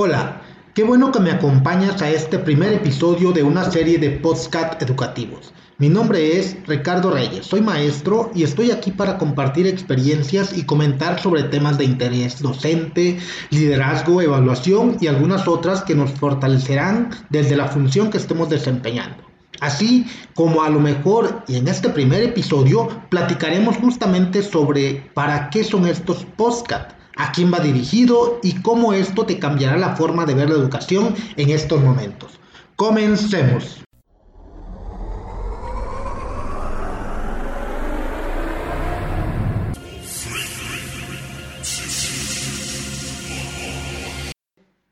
Hola, qué bueno que me acompañas a este primer episodio de una serie de podcast educativos. Mi nombre es Ricardo Reyes, soy maestro y estoy aquí para compartir experiencias y comentar sobre temas de interés docente, liderazgo, evaluación y algunas otras que nos fortalecerán desde la función que estemos desempeñando. Así como a lo mejor y en este primer episodio platicaremos justamente sobre para qué son estos podcasts a quién va dirigido y cómo esto te cambiará la forma de ver la educación en estos momentos. Comencemos.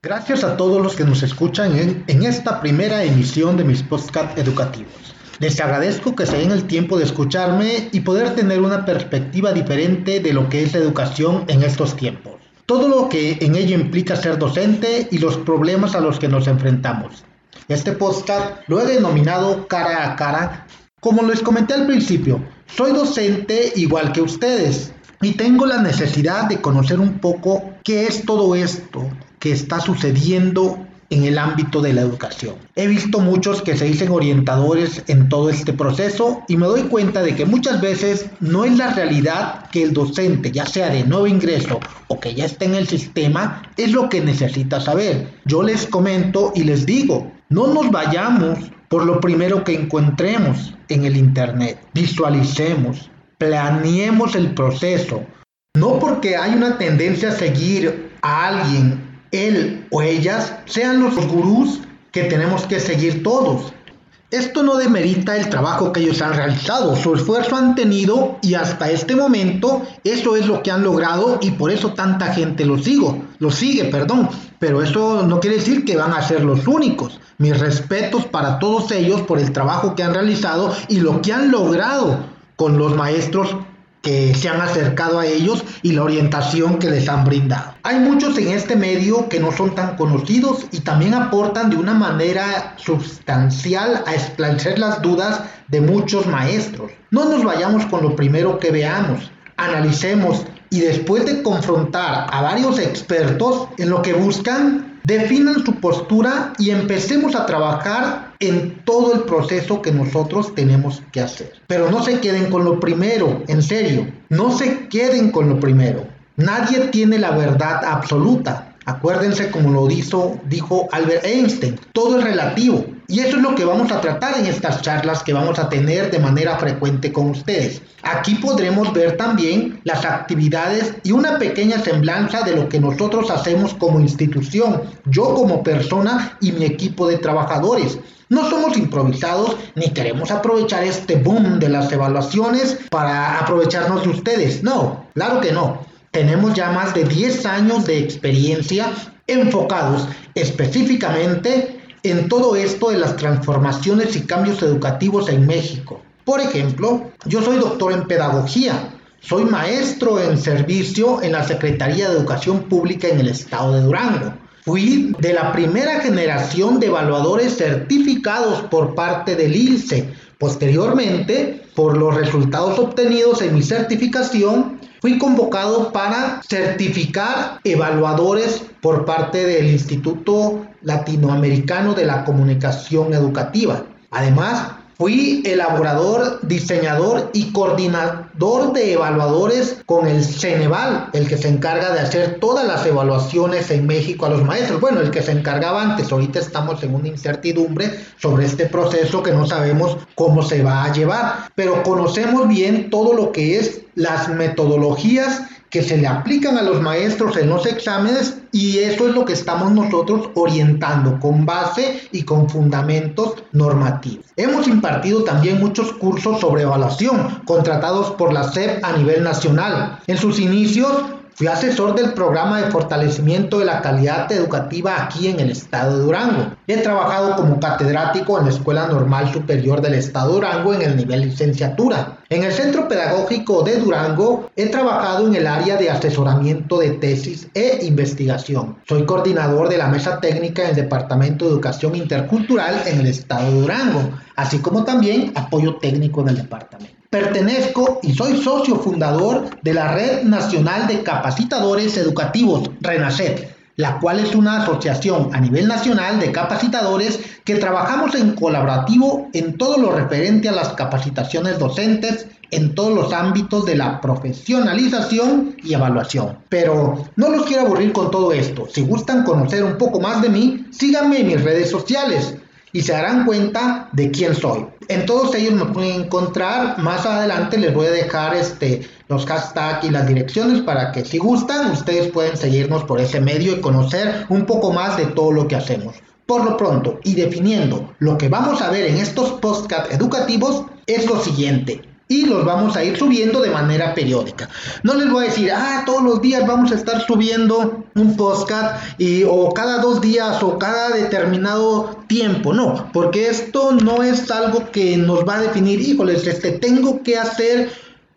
Gracias a todos los que nos escuchan en, esta primera emisión de mis podcasts educativos. Les agradezco que se den el tiempo de escucharme y poder tener una perspectiva diferente de lo que es la educación en estos tiempos. Todo lo que en ello implica ser docente y los problemas a los que nos enfrentamos. Este podcast lo he denominado cara a cara. Como les comenté al principio, soy docente igual que ustedes y tengo la necesidad de conocer un poco qué es todo esto que está sucediendo en el ámbito de la educación. He visto muchos que se dicen orientadores en todo este proceso y me doy cuenta de que muchas veces no es la realidad que el docente, ya sea de nuevo ingreso o que ya esté en el sistema, es lo que necesita saber. Yo les comento y les digo, no nos vayamos por lo primero que encontremos en el Internet. Visualicemos, planeemos el proceso. No porque hay una tendencia a seguir a alguien él o ellas sean los gurús que tenemos que seguir todos. Esto no demerita el trabajo que ellos han realizado, su esfuerzo han tenido y hasta este momento eso es lo que han logrado y por eso tanta gente los sigo, los sigue, perdón, pero eso no quiere decir que van a ser los únicos. Mis respetos para todos ellos por el trabajo que han realizado y lo que han logrado con los maestros que se han acercado a ellos y la orientación que les han brindado. Hay muchos en este medio que no son tan conocidos y también aportan de una manera sustancial a esclarecer las dudas de muchos maestros. No nos vayamos con lo primero que veamos, analicemos y después de confrontar a varios expertos en lo que buscan, Definan su postura y empecemos a trabajar en todo el proceso que nosotros tenemos que hacer. Pero no se queden con lo primero, en serio, no se queden con lo primero. Nadie tiene la verdad absoluta. Acuérdense como lo dijo, dijo Albert Einstein, todo es relativo. Y eso es lo que vamos a tratar en estas charlas que vamos a tener de manera frecuente con ustedes. Aquí podremos ver también las actividades y una pequeña semblanza de lo que nosotros hacemos como institución, yo como persona y mi equipo de trabajadores. No somos improvisados ni queremos aprovechar este boom de las evaluaciones para aprovecharnos de ustedes. No, claro que no. Tenemos ya más de 10 años de experiencia enfocados específicamente en todo esto de las transformaciones y cambios educativos en México. Por ejemplo, yo soy doctor en pedagogía, soy maestro en servicio en la Secretaría de Educación Pública en el estado de Durango. Fui de la primera generación de evaluadores certificados por parte del ILCE. Posteriormente, por los resultados obtenidos en mi certificación, fui convocado para certificar evaluadores por parte del Instituto Latinoamericano de la Comunicación Educativa. Además, Fui elaborador, diseñador y coordinador de evaluadores con el Ceneval, el que se encarga de hacer todas las evaluaciones en México a los maestros. Bueno, el que se encargaba antes, ahorita estamos en una incertidumbre sobre este proceso que no sabemos cómo se va a llevar, pero conocemos bien todo lo que es las metodologías que se le aplican a los maestros en los exámenes y eso es lo que estamos nosotros orientando con base y con fundamentos normativos. Hemos impartido también muchos cursos sobre evaluación contratados por la SEP a nivel nacional. En sus inicios Fui asesor del programa de fortalecimiento de la calidad educativa aquí en el estado de Durango. He trabajado como catedrático en la Escuela Normal Superior del estado de Durango en el nivel licenciatura. En el Centro Pedagógico de Durango he trabajado en el área de asesoramiento de tesis e investigación. Soy coordinador de la mesa técnica en el Departamento de Educación Intercultural en el estado de Durango, así como también apoyo técnico en el departamento. Pertenezco y soy socio fundador de la Red Nacional de Capacitadores Educativos, RENACET. la cual es una asociación a nivel nacional de capacitadores que trabajamos en colaborativo en todo lo referente a las capacitaciones docentes en todos los ámbitos de la profesionalización y evaluación. Pero no los quiero aburrir con todo esto. Si gustan conocer un poco más de mí, síganme en mis redes sociales y se darán cuenta de quién soy. En todos ellos me pueden encontrar. Más adelante les voy a dejar este, los hashtags y las direcciones para que si gustan ustedes pueden seguirnos por ese medio y conocer un poco más de todo lo que hacemos. Por lo pronto, y definiendo lo que vamos a ver en estos podcasts educativos, es lo siguiente y los vamos a ir subiendo de manera periódica. No les voy a decir, ah, todos los días vamos a estar subiendo un podcast y, o cada dos días o cada determinado tiempo, no, porque esto no es algo que nos va a definir, híjoles, este, tengo que hacer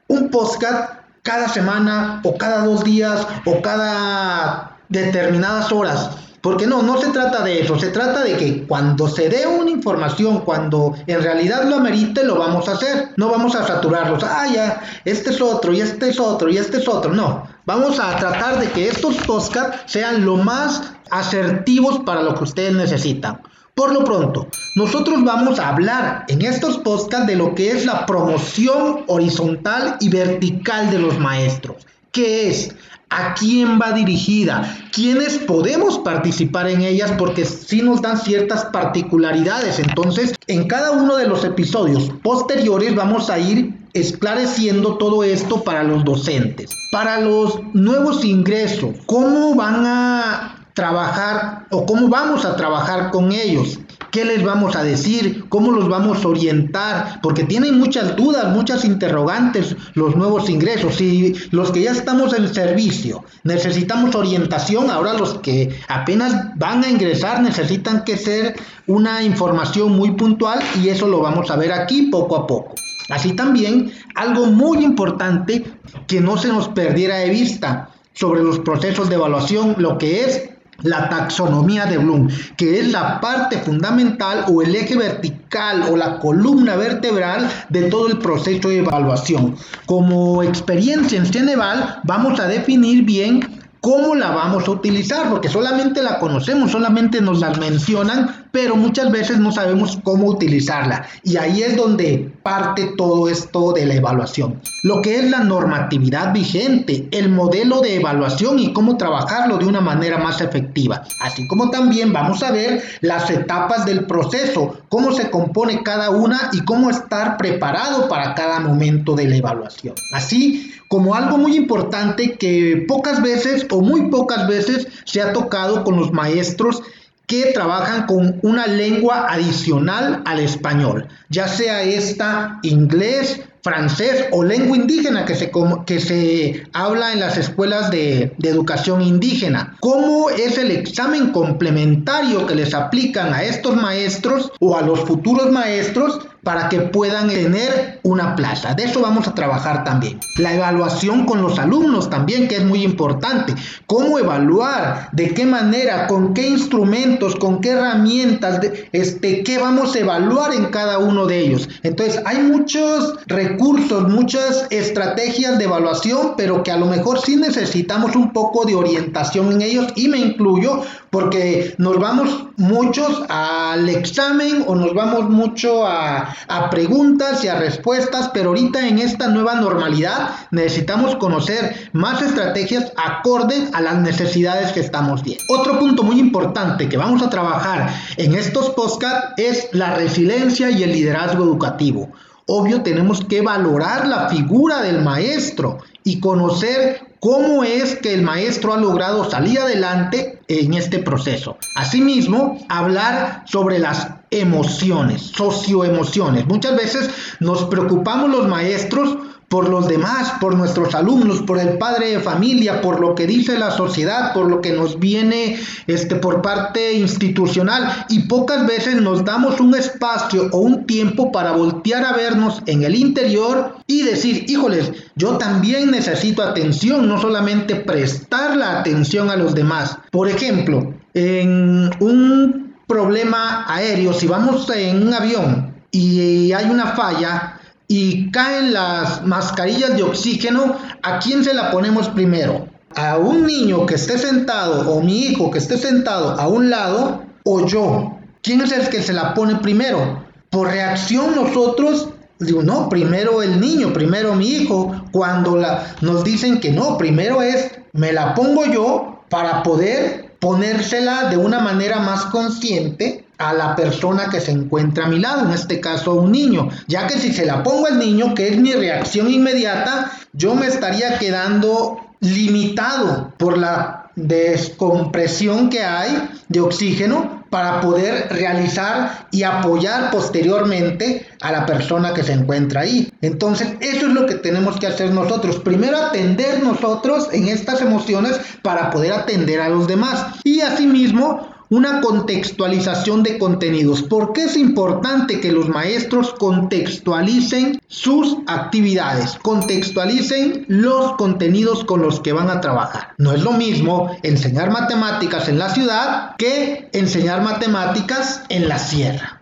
un podcast cada semana o cada dos días o cada determinadas horas porque no, no se trata de eso, se trata de que cuando se dé una información, cuando en realidad lo amerite, lo vamos a hacer. No vamos a saturarlos, ah, ya, este es otro, y este es otro, y este es otro. No, vamos a tratar de que estos podcasts sean lo más asertivos para lo que ustedes necesitan. Por lo pronto, nosotros vamos a hablar en estos podcasts de lo que es la promoción horizontal y vertical de los maestros. ¿Qué es? A quién va dirigida, quiénes podemos participar en ellas porque sí nos dan ciertas particularidades. Entonces, en cada uno de los episodios posteriores vamos a ir esclareciendo todo esto para los docentes. Para los nuevos ingresos, ¿cómo van a trabajar o cómo vamos a trabajar con ellos? ¿Qué les vamos a decir? ¿Cómo los vamos a orientar? Porque tienen muchas dudas, muchas interrogantes los nuevos ingresos. Y los que ya estamos en servicio necesitamos orientación, ahora los que apenas van a ingresar necesitan que ser una información muy puntual y eso lo vamos a ver aquí poco a poco. Así también, algo muy importante que no se nos perdiera de vista sobre los procesos de evaluación, lo que es la taxonomía de Bloom, que es la parte fundamental o el eje vertical o la columna vertebral de todo el proceso de evaluación. Como experiencia en Ceneval vamos a definir bien ¿Cómo la vamos a utilizar? Porque solamente la conocemos, solamente nos la mencionan, pero muchas veces no sabemos cómo utilizarla. Y ahí es donde parte todo esto de la evaluación. Lo que es la normatividad vigente, el modelo de evaluación y cómo trabajarlo de una manera más efectiva. Así como también vamos a ver las etapas del proceso, cómo se compone cada una y cómo estar preparado para cada momento de la evaluación. Así como algo muy importante que pocas veces o muy pocas veces se ha tocado con los maestros que trabajan con una lengua adicional al español, ya sea esta inglés, francés o lengua indígena que se, que se habla en las escuelas de, educación indígena. ¿Cómo es el examen complementario que les aplican a estos maestros o a los futuros maestros para que puedan tener una plaza. De eso vamos a trabajar también. La evaluación con los alumnos también, que es muy importante. ¿Cómo evaluar? ¿De qué manera? ¿Con qué instrumentos? ¿Con qué herramientas? este, ¿Qué vamos a evaluar en cada uno de ellos? Entonces, hay muchos recursos, muchas estrategias de evaluación, pero que a lo mejor sí necesitamos un poco de orientación en ellos y me incluyo porque nos vamos muchos al examen o nos vamos mucho a, a, preguntas y a respuestas, pero ahorita en esta nueva normalidad necesitamos conocer más estrategias acordes a las necesidades que estamos viendo. Otro punto muy importante que vamos a trabajar en estos podcasts es la resiliencia y el liderazgo educativo. Obvio, tenemos que valorar la figura del maestro y conocer cómo es que el maestro ha logrado salir adelante en este proceso. Asimismo, hablar sobre las emociones, socioemociones. Muchas veces nos preocupamos los maestros por los demás, por nuestros alumnos, por el padre de familia, por lo que dice la sociedad, por lo que nos viene este, por parte institucional y pocas veces nos damos un espacio o un tiempo para voltear a vernos en el interior y decir, híjoles, yo también necesito atención, no solamente prestar la atención a los demás. Por ejemplo, en un problema aéreo, si vamos en un avión y hay una falla, y caen las mascarillas de oxígeno, ¿a quién se la ponemos primero? a un niño que esté sentado o mi hijo que esté sentado a un lado o yo? ¿Quién es el que se la pone primero? Por reacción nosotros digo, no, primero el niño, primero mi hijo, cuando la, nos dicen que no, primero es, me la pongo yo para poder ponérsela de una manera más consciente a la persona que se encuentra a mi lado, en este caso un niño, ya que si se la pongo al niño, que es mi reacción inmediata, yo me estaría quedando limitado por la descompresión que hay de oxígeno para poder realizar y apoyar posteriormente a la persona que se encuentra ahí. Entonces, eso es lo que tenemos que hacer nosotros. Primero atender nosotros en estas emociones para poder atender a los demás. Y asimismo, una contextualización de contenidos. ¿Por qué es importante que los maestros contextualicen sus actividades? Contextualicen los contenidos con los que van a trabajar. No es lo mismo enseñar matemáticas en la ciudad que enseñar matemáticas en la sierra.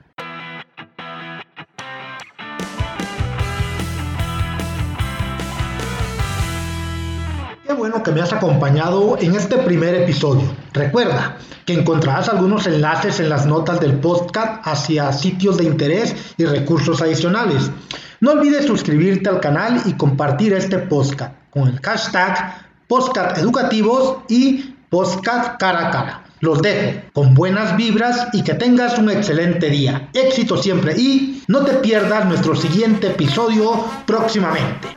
Bueno que me has acompañado en este primer episodio. Recuerda, que encontrarás algunos enlaces en las notas del podcast hacia sitios de interés y recursos adicionales. No olvides suscribirte al canal y compartir este podcast con el hashtag podcast educativos y podcast cara a cara. Los dejo con buenas vibras y que tengas un excelente día. Éxito siempre y no te pierdas nuestro siguiente episodio próximamente.